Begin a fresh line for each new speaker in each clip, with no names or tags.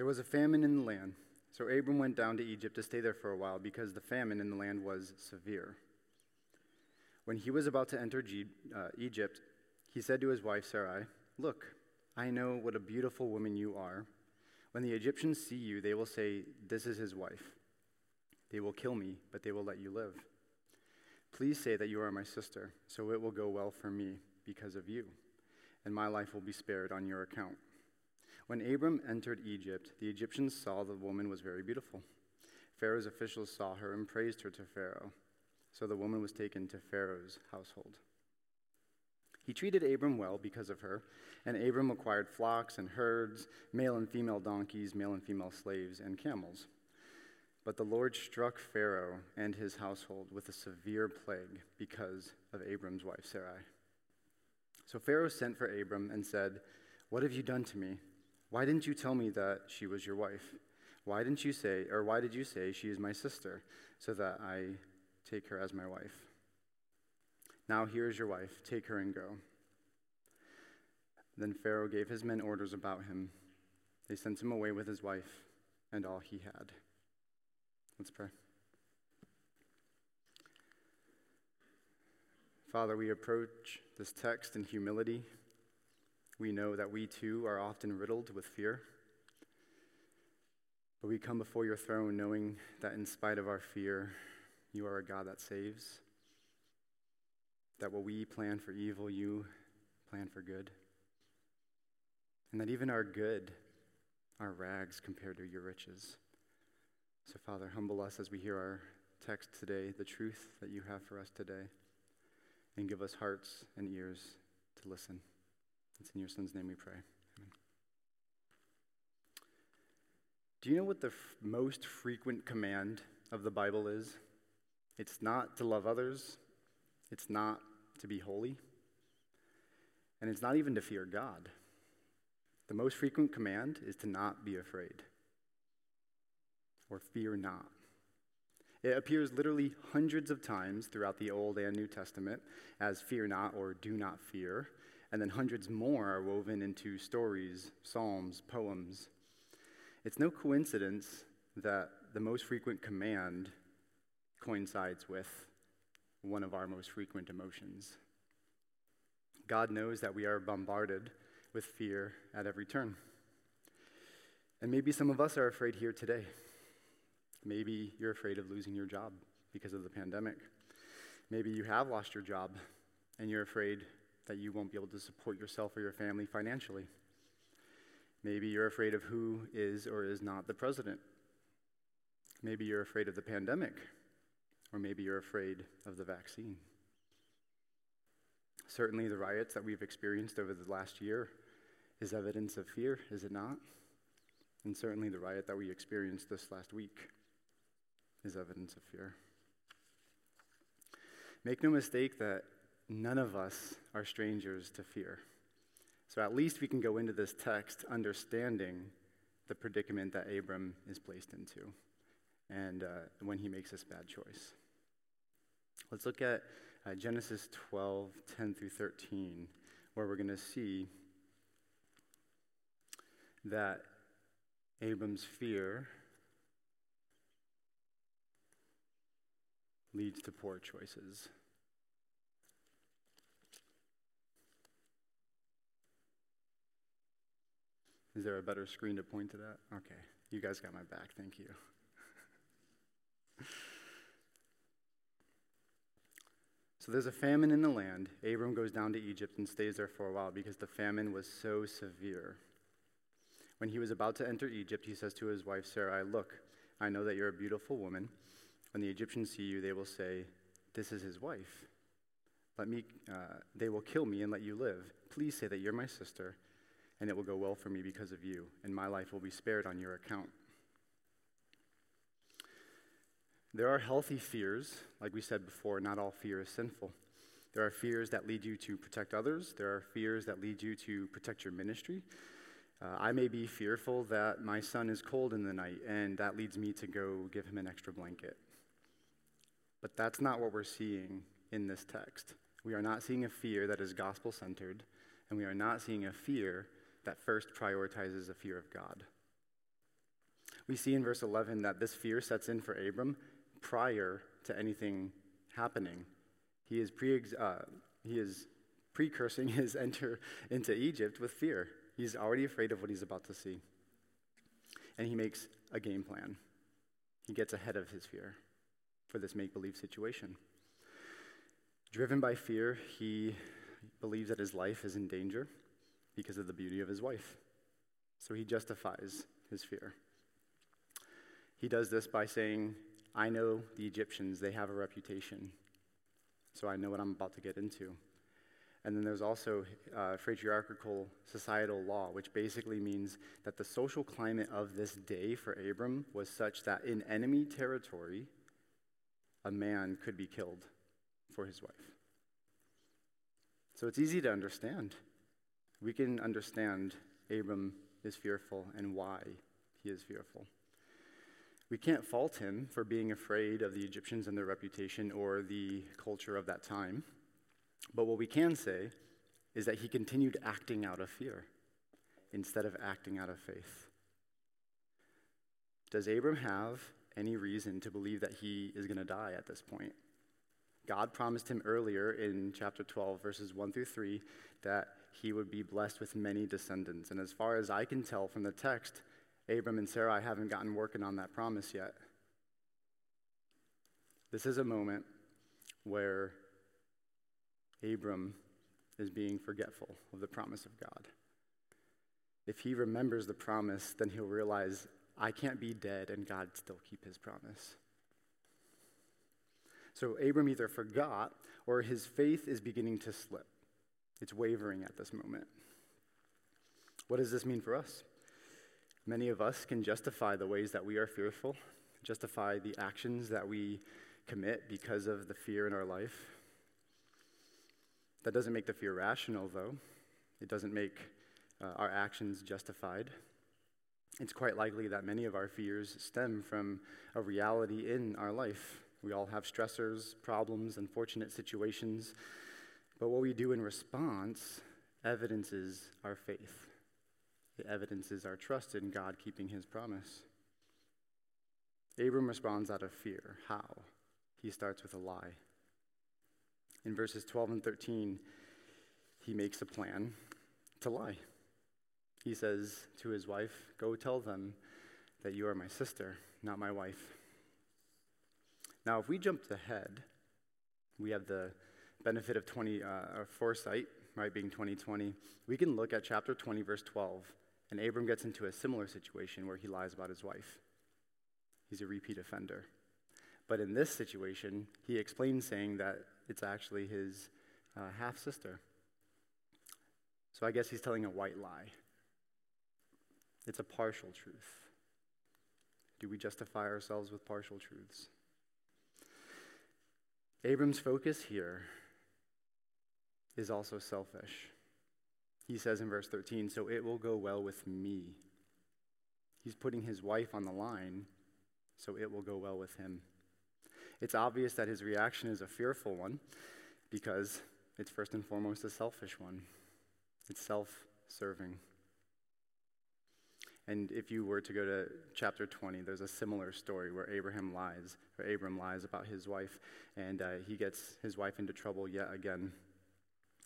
There was a famine in the land, so Abram went down to Egypt to stay there for a while because the famine in the land was severe. When he was about to enter G- uh, Egypt, he said to his wife Sarai, Look, I know what a beautiful woman you are. When the Egyptians see you, they will say, This is his wife. They will kill me, but they will let you live. Please say that you are my sister, so it will go well for me because of you, and my life will be spared on your account. When Abram entered Egypt, the Egyptians saw the woman was very beautiful. Pharaoh's officials saw her and praised her to Pharaoh. So the woman was taken to Pharaoh's household. He treated Abram well because of her, and Abram acquired flocks and herds, male and female donkeys, male and female slaves, and camels. But the Lord struck Pharaoh and his household with a severe plague because of Abram's wife Sarai. So Pharaoh sent for Abram and said, What have you done to me? Why didn't you tell me that she was your wife? Why didn't you say, or why did you say she is my sister, so that I take her as my wife? Now here is your wife, take her and go. Then Pharaoh gave his men orders about him. They sent him away with his wife and all he had. Let's pray. Father, we approach this text in humility. We know that we too are often riddled with fear. But we come before your throne knowing that in spite of our fear, you are a God that saves. That what we plan for evil, you plan for good. And that even our good are rags compared to your riches. So, Father, humble us as we hear our text today, the truth that you have for us today, and give us hearts and ears to listen. It's in your Son's name we pray. Amen. Do you know what the f- most frequent command of the Bible is? It's not to love others, it's not to be holy, and it's not even to fear God. The most frequent command is to not be afraid or fear not. It appears literally hundreds of times throughout the Old and New Testament as fear not or do not fear, and then hundreds more are woven into stories, psalms, poems. It's no coincidence that the most frequent command coincides with one of our most frequent emotions. God knows that we are bombarded with fear at every turn. And maybe some of us are afraid here today. Maybe you're afraid of losing your job because of the pandemic. Maybe you have lost your job and you're afraid that you won't be able to support yourself or your family financially. Maybe you're afraid of who is or is not the president. Maybe you're afraid of the pandemic, or maybe you're afraid of the vaccine. Certainly, the riots that we've experienced over the last year is evidence of fear, is it not? And certainly, the riot that we experienced this last week is evidence of fear. Make no mistake that none of us are strangers to fear. So at least we can go into this text understanding the predicament that Abram is placed into and uh, when he makes this bad choice. Let's look at uh, Genesis 12, 10 through 13, where we're going to see that Abram's fear leads to poor choices. Is there a better screen to point to that? Okay, you guys got my back. Thank you. so there's a famine in the land. Abram goes down to Egypt and stays there for a while because the famine was so severe. When he was about to enter Egypt, he says to his wife Sarai, Look, I know that you're a beautiful woman. When the Egyptians see you, they will say, This is his wife. Let me, uh, they will kill me and let you live. Please say that you're my sister, and it will go well for me because of you, and my life will be spared on your account. There are healthy fears. Like we said before, not all fear is sinful. There are fears that lead you to protect others, there are fears that lead you to protect your ministry. Uh, I may be fearful that my son is cold in the night, and that leads me to go give him an extra blanket. But that's not what we're seeing in this text. We are not seeing a fear that is gospel centered, and we are not seeing a fear that first prioritizes a fear of God. we see in verse 11 that this fear sets in for Abram prior to anything happening. He is, pre- uh, he is precursing his enter into Egypt with fear. He's already afraid of what he's about to see. And he makes a game plan. He gets ahead of his fear for this make believe situation. Driven by fear, he believes that his life is in danger because of the beauty of his wife. So he justifies his fear. He does this by saying, I know the Egyptians, they have a reputation. So I know what I'm about to get into. And then there's also uh, patriarchal societal law, which basically means that the social climate of this day for Abram was such that in enemy territory, a man could be killed for his wife. So it's easy to understand. We can understand Abram is fearful and why he is fearful. We can't fault him for being afraid of the Egyptians and their reputation or the culture of that time. But what we can say is that he continued acting out of fear instead of acting out of faith. Does Abram have any reason to believe that he is going to die at this point? God promised him earlier in chapter 12, verses 1 through 3, that he would be blessed with many descendants. And as far as I can tell from the text, Abram and Sarai haven't gotten working on that promise yet. This is a moment where Abram is being forgetful of the promise of God. If he remembers the promise, then he'll realize, I can't be dead and God still keep his promise. So Abram either forgot or his faith is beginning to slip. It's wavering at this moment. What does this mean for us? Many of us can justify the ways that we are fearful, justify the actions that we commit because of the fear in our life. That doesn't make the fear rational, though. It doesn't make uh, our actions justified. It's quite likely that many of our fears stem from a reality in our life. We all have stressors, problems, unfortunate situations. But what we do in response evidences our faith. It evidences our trust in God keeping his promise. Abram responds out of fear. How? He starts with a lie. In verses 12 and 13, he makes a plan to lie. He says to his wife, Go tell them that you are my sister, not my wife. Now, if we jumped ahead, we have the benefit of 20, uh, foresight, right, being 2020. We can look at chapter 20, verse 12, and Abram gets into a similar situation where he lies about his wife. He's a repeat offender. But in this situation, he explains saying that it's actually his uh, half sister. So I guess he's telling a white lie. It's a partial truth. Do we justify ourselves with partial truths? Abram's focus here is also selfish. He says in verse 13, So it will go well with me. He's putting his wife on the line, so it will go well with him. It's obvious that his reaction is a fearful one because it's first and foremost a selfish one. It's self serving. And if you were to go to chapter 20, there's a similar story where Abraham lies, or Abram lies about his wife, and uh, he gets his wife into trouble yet again.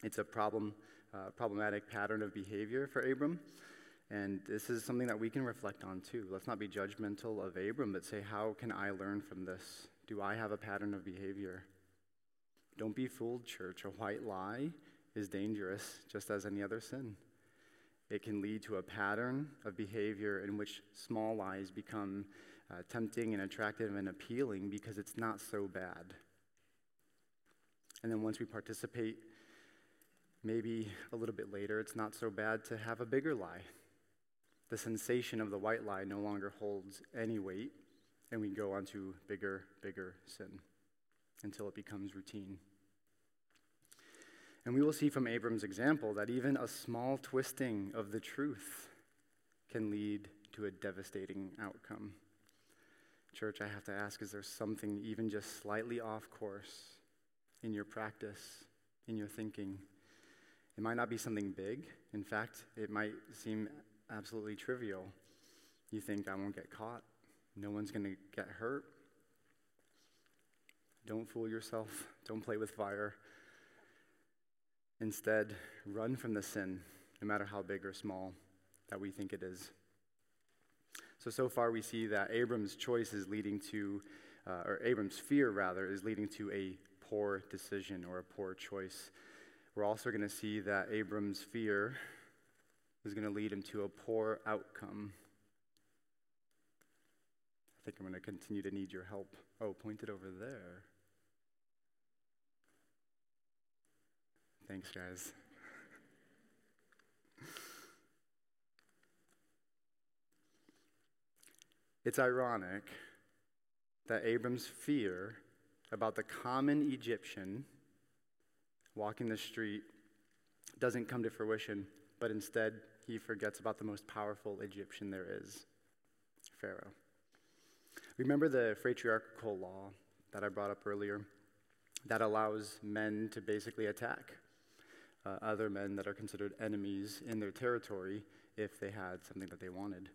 It's a problem, uh, problematic pattern of behavior for Abram, and this is something that we can reflect on too. Let's not be judgmental of Abram, but say, how can I learn from this? Do I have a pattern of behavior? Don't be fooled, church. A white lie is dangerous, just as any other sin. It can lead to a pattern of behavior in which small lies become uh, tempting and attractive and appealing because it's not so bad. And then once we participate, maybe a little bit later, it's not so bad to have a bigger lie. The sensation of the white lie no longer holds any weight and we go on to bigger, bigger sin until it becomes routine. And we will see from Abram's example that even a small twisting of the truth can lead to a devastating outcome. Church, I have to ask is there something even just slightly off course in your practice, in your thinking? It might not be something big. In fact, it might seem absolutely trivial. You think, I won't get caught. No one's going to get hurt. Don't fool yourself. Don't play with fire. Instead, run from the sin, no matter how big or small that we think it is. So, so far we see that Abram's choice is leading to, uh, or Abram's fear rather, is leading to a poor decision or a poor choice. We're also going to see that Abram's fear is going to lead him to a poor outcome. I think I'm going to continue to need your help. Oh, pointed over there. Thanks, guys. it's ironic that Abram's fear about the common Egyptian walking the street doesn't come to fruition, but instead he forgets about the most powerful Egyptian there is Pharaoh. Remember the patriarchal law that I brought up earlier that allows men to basically attack uh, other men that are considered enemies in their territory if they had something that they wanted.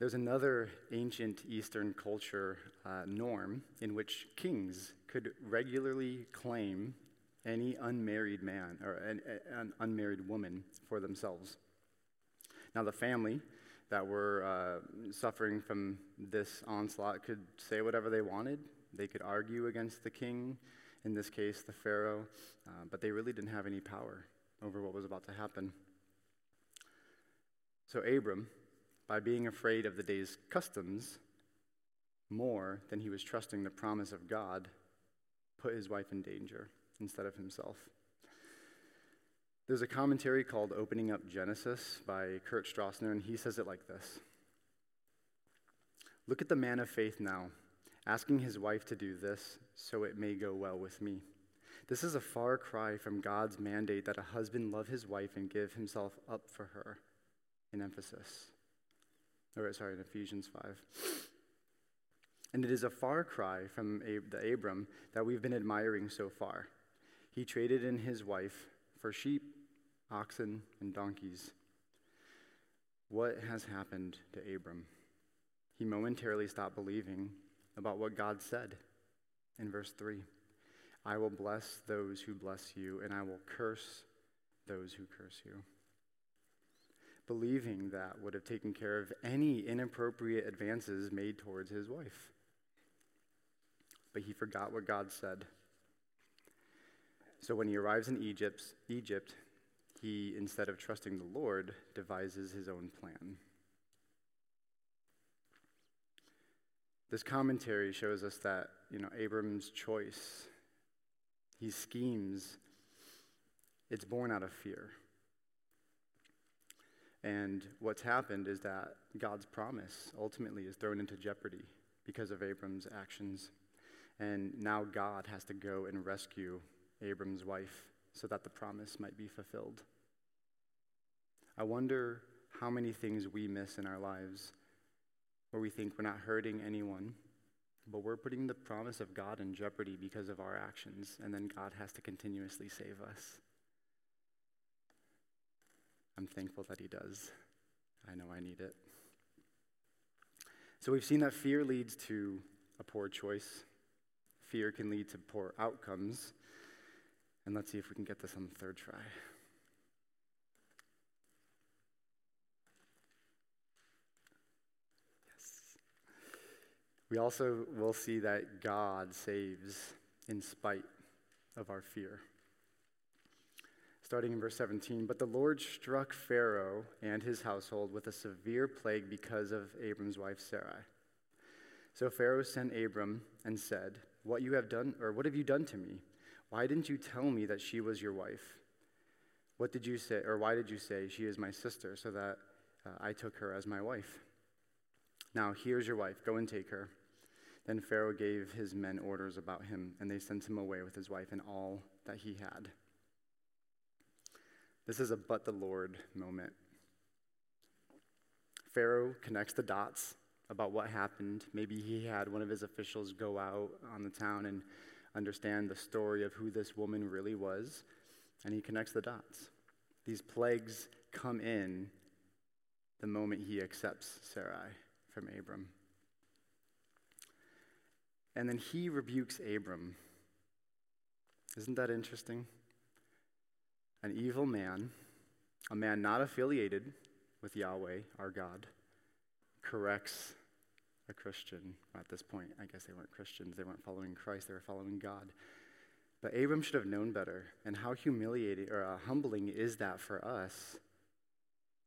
There's another ancient Eastern culture uh, norm in which kings could regularly claim any unmarried man or an, an unmarried woman for themselves. Now, the family that were uh, suffering from this onslaught could say whatever they wanted. They could argue against the king, in this case, the Pharaoh, uh, but they really didn't have any power over what was about to happen. So, Abram, by being afraid of the day's customs more than he was trusting the promise of God, put his wife in danger instead of himself. There's a commentary called Opening Up Genesis by Kurt Strassner, and he says it like this Look at the man of faith now, asking his wife to do this so it may go well with me. This is a far cry from God's mandate that a husband love his wife and give himself up for her in emphasis. Or, sorry, in Ephesians 5. And it is a far cry from the Abram that we've been admiring so far. He traded in his wife for sheep, oxen, and donkeys. What has happened to Abram? He momentarily stopped believing about what God said in verse 3 I will bless those who bless you, and I will curse those who curse you. Believing that would have taken care of any inappropriate advances made towards his wife. But he forgot what God said. So when he arrives in Egypt, Egypt, he, instead of trusting the Lord, devises his own plan. This commentary shows us that, you know, Abram's choice, he schemes, it's born out of fear. And what's happened is that God's promise ultimately is thrown into jeopardy because of Abram's actions. And now God has to go and rescue Abram's wife so that the promise might be fulfilled. I wonder how many things we miss in our lives where we think we're not hurting anyone, but we're putting the promise of God in jeopardy because of our actions, and then God has to continuously save us. I'm thankful that He does. I know I need it. So we've seen that fear leads to a poor choice. Fear can lead to poor outcomes. And let's see if we can get this on the third try. Yes. We also will see that God saves in spite of our fear. Starting in verse 17, but the Lord struck Pharaoh and his household with a severe plague because of Abram's wife Sarai. So Pharaoh sent Abram and said, "What you have done or what have you done to me? Why didn't you tell me that she was your wife? What did you say or why did you say she is my sister so that uh, I took her as my wife? Now here's your wife, go and take her." Then Pharaoh gave his men orders about him, and they sent him away with his wife and all that he had. This is a but the Lord moment. Pharaoh connects the dots about what happened. Maybe he had one of his officials go out on the town and understand the story of who this woman really was, and he connects the dots. These plagues come in the moment he accepts Sarai from Abram. And then he rebukes Abram. Isn't that interesting? An evil man, a man not affiliated with Yahweh, our God, corrects a Christian. At this point, I guess they weren't Christians. They weren't following Christ, they were following God. But Abram should have known better. And how humiliating or uh, humbling is that for us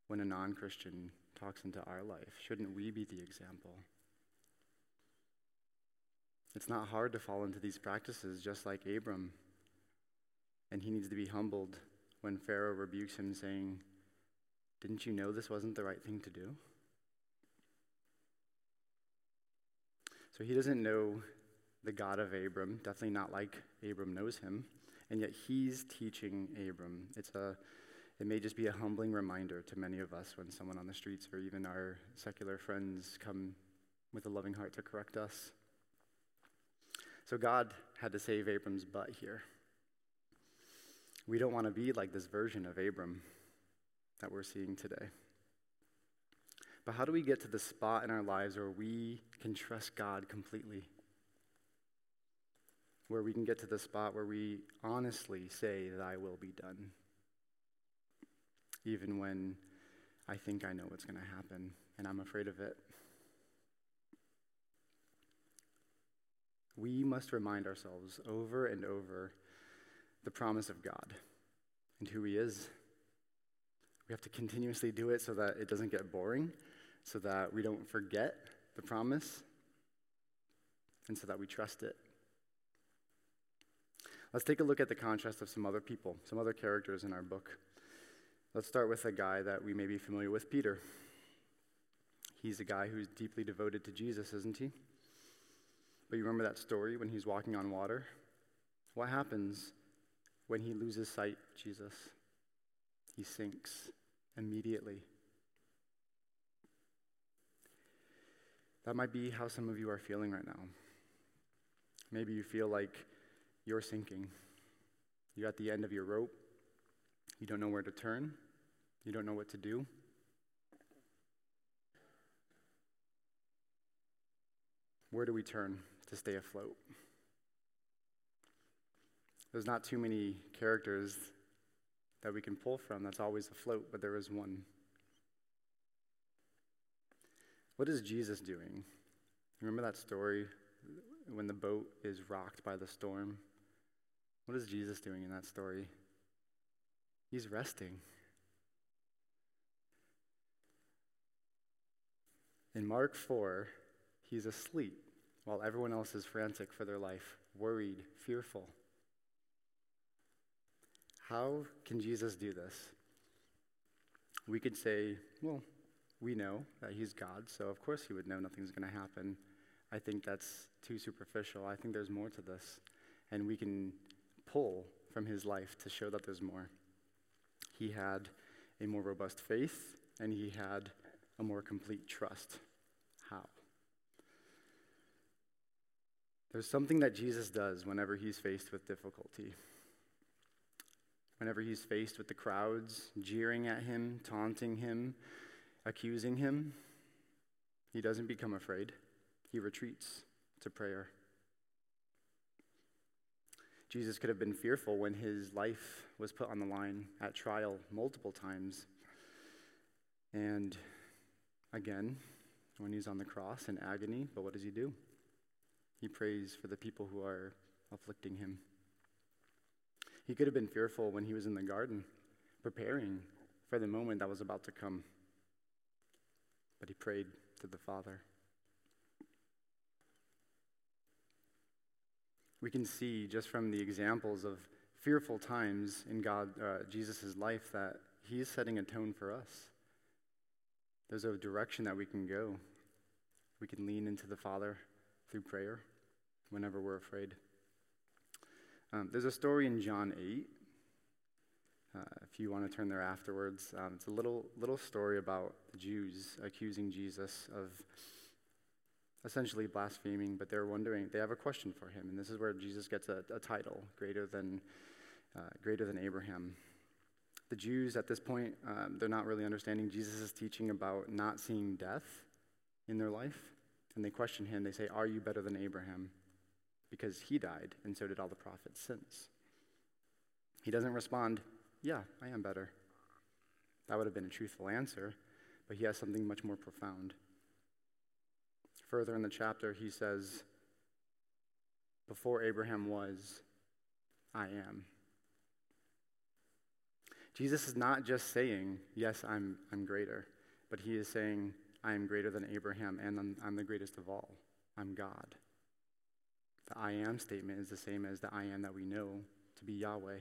when a non Christian talks into our life? Shouldn't we be the example? It's not hard to fall into these practices, just like Abram. And he needs to be humbled when Pharaoh rebukes him, saying, Didn't you know this wasn't the right thing to do? So he doesn't know the God of Abram, definitely not like Abram knows him, and yet he's teaching Abram. It's a it may just be a humbling reminder to many of us when someone on the streets or even our secular friends come with a loving heart to correct us. So God had to save Abram's butt here. We don't want to be like this version of Abram that we're seeing today. But how do we get to the spot in our lives where we can trust God completely? Where we can get to the spot where we honestly say, Thy will be done. Even when I think I know what's going to happen and I'm afraid of it. we must remind ourselves over and over the promise of God and who He is. We have to continuously do it so that it doesn't get boring, so that we don't forget the promise, and so that we trust it. Let's take a look at the contrast of some other people, some other characters in our book. Let's start with a guy that we may be familiar with, Peter. He's a guy who's deeply devoted to Jesus, isn't he? But you remember that story when he's walking on water? What happens when he loses sight, Jesus? He sinks immediately. That might be how some of you are feeling right now. Maybe you feel like you're sinking. You're at the end of your rope. You don't know where to turn. You don't know what to do. Where do we turn? to stay afloat. There's not too many characters that we can pull from that's always afloat, but there is one. What is Jesus doing? Remember that story when the boat is rocked by the storm? What is Jesus doing in that story? He's resting. In Mark 4, he's asleep while everyone else is frantic for their life, worried, fearful. How can Jesus do this? We could say, well, we know that he's God, so of course he would know nothing's going to happen. I think that's too superficial. I think there's more to this. And we can pull from his life to show that there's more. He had a more robust faith, and he had a more complete trust. How? There's something that Jesus does whenever he's faced with difficulty. Whenever he's faced with the crowds jeering at him, taunting him, accusing him, he doesn't become afraid. He retreats to prayer. Jesus could have been fearful when his life was put on the line at trial multiple times. And again, when he's on the cross in agony, but what does he do? He prays for the people who are afflicting him. He could have been fearful when he was in the garden, preparing for the moment that was about to come. But he prayed to the Father. We can see just from the examples of fearful times in God, uh, Jesus' life that he is setting a tone for us. There's a direction that we can go. We can lean into the Father through prayer whenever we're afraid. Um, there's a story in John 8. Uh, if you want to turn there afterwards, um, it's a little little story about the Jews accusing Jesus of essentially blaspheming, but they're wondering. They have a question for him, and this is where Jesus gets a, a title greater than uh, greater than Abraham. The Jews at this point, um, they're not really understanding Jesus' teaching about not seeing death in their life, and they question him. They say, Are you better than Abraham? Because he died, and so did all the prophets since. He doesn't respond, Yeah, I am better. That would have been a truthful answer, but he has something much more profound. Further in the chapter, he says, Before Abraham was, I am. Jesus is not just saying, Yes, I'm, I'm greater, but he is saying, I am greater than Abraham, and I'm, I'm the greatest of all. I'm God. The I am statement is the same as the I am that we know to be Yahweh.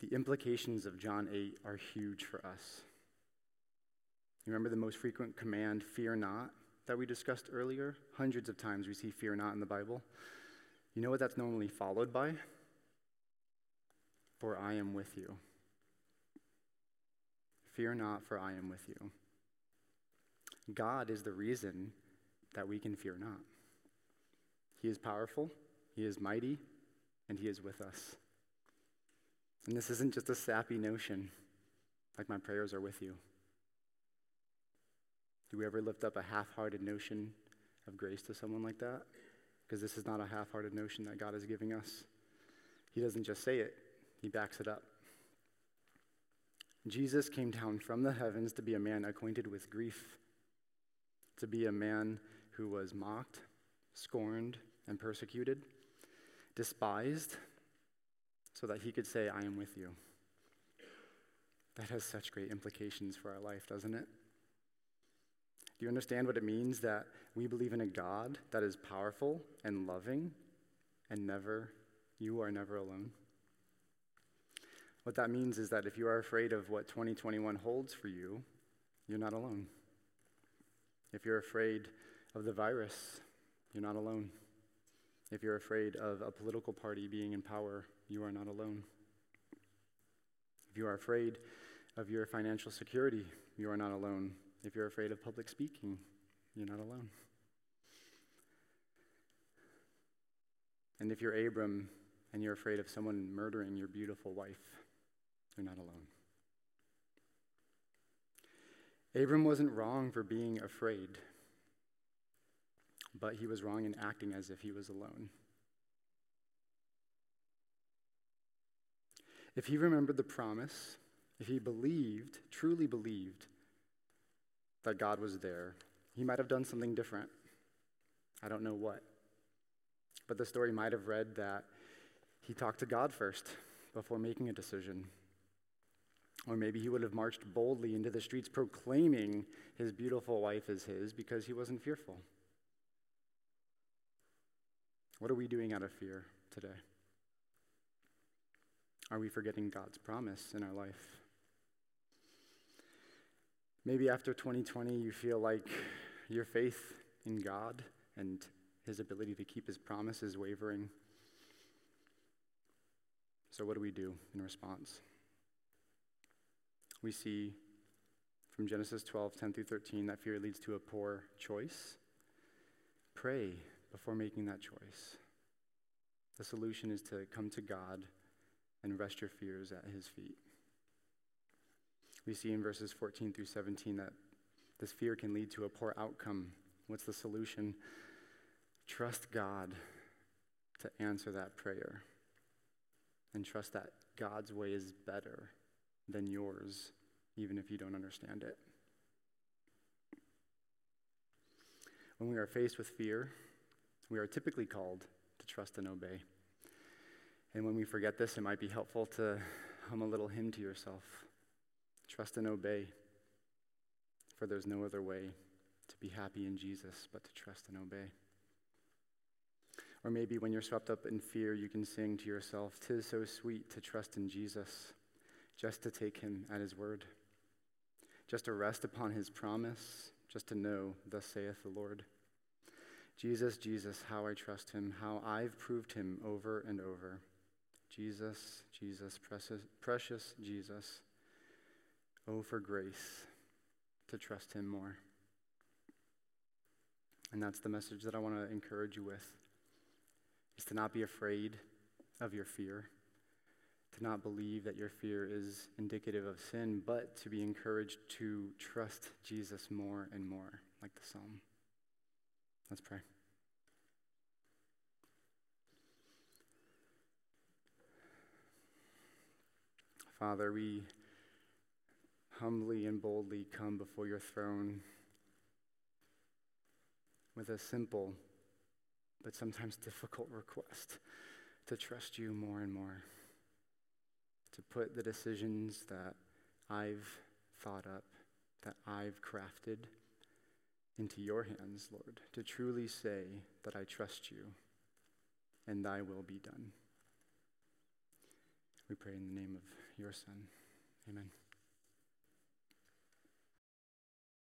The implications of John 8 are huge for us. You remember the most frequent command, fear not, that we discussed earlier? Hundreds of times we see fear not in the Bible. You know what that's normally followed by? For I am with you. Fear not, for I am with you. God is the reason that we can fear not. He is powerful, He is mighty, and He is with us. And this isn't just a sappy notion, like my prayers are with you. Do we ever lift up a half hearted notion of grace to someone like that? Because this is not a half hearted notion that God is giving us. He doesn't just say it, He backs it up. Jesus came down from the heavens to be a man acquainted with grief, to be a man who was mocked, scorned, and persecuted, despised, so that he could say, I am with you. That has such great implications for our life, doesn't it? Do you understand what it means that we believe in a God that is powerful and loving and never, you are never alone? What that means is that if you are afraid of what 2021 holds for you, you're not alone. If you're afraid of the virus, you're not alone. If you're afraid of a political party being in power, you are not alone. If you are afraid of your financial security, you are not alone. If you're afraid of public speaking, you're not alone. And if you're Abram and you're afraid of someone murdering your beautiful wife, you're not alone. Abram wasn't wrong for being afraid, but he was wrong in acting as if he was alone. If he remembered the promise, if he believed, truly believed, that God was there, he might have done something different. I don't know what. But the story might have read that he talked to God first before making a decision. Or maybe he would have marched boldly into the streets proclaiming his beautiful wife as his because he wasn't fearful. What are we doing out of fear today? Are we forgetting God's promise in our life? Maybe after 2020, you feel like your faith in God and his ability to keep his promise is wavering. So, what do we do in response? we see from Genesis 12, 10 through 13, that fear leads to a poor choice. Pray before making that choice. The solution is to come to God and rest your fears at his feet. We see in verses 14 through 17 that this fear can lead to a poor outcome. What's the solution? Trust God to answer that prayer. And trust that God's way is better than yours, even if you don't understand it. When we are faced with fear, we are typically called to trust and obey. And when we forget this, it might be helpful to hum a little hymn to yourself Trust and obey, for there's no other way to be happy in Jesus but to trust and obey. Or maybe when you're swept up in fear, you can sing to yourself, Tis so sweet to trust in Jesus just to take him at his word, just to rest upon his promise, just to know, Thus saith the Lord. Jesus, Jesus, how I trust him, how I've proved him over and over. Jesus, Jesus, precious, precious Jesus. Oh, for grace to trust him more. And that's the message that I want to encourage you with is to not be afraid of your fear, to not believe that your fear is indicative of sin, but to be encouraged to trust Jesus more and more, like the psalm. Let's pray. Father, we humbly and boldly come before your throne with a simple but sometimes difficult request to trust you more and more, to put the decisions that I've thought up, that I've crafted, into your hands, Lord, to truly say that I trust you and thy will be done. We pray in the name of your Son. Amen.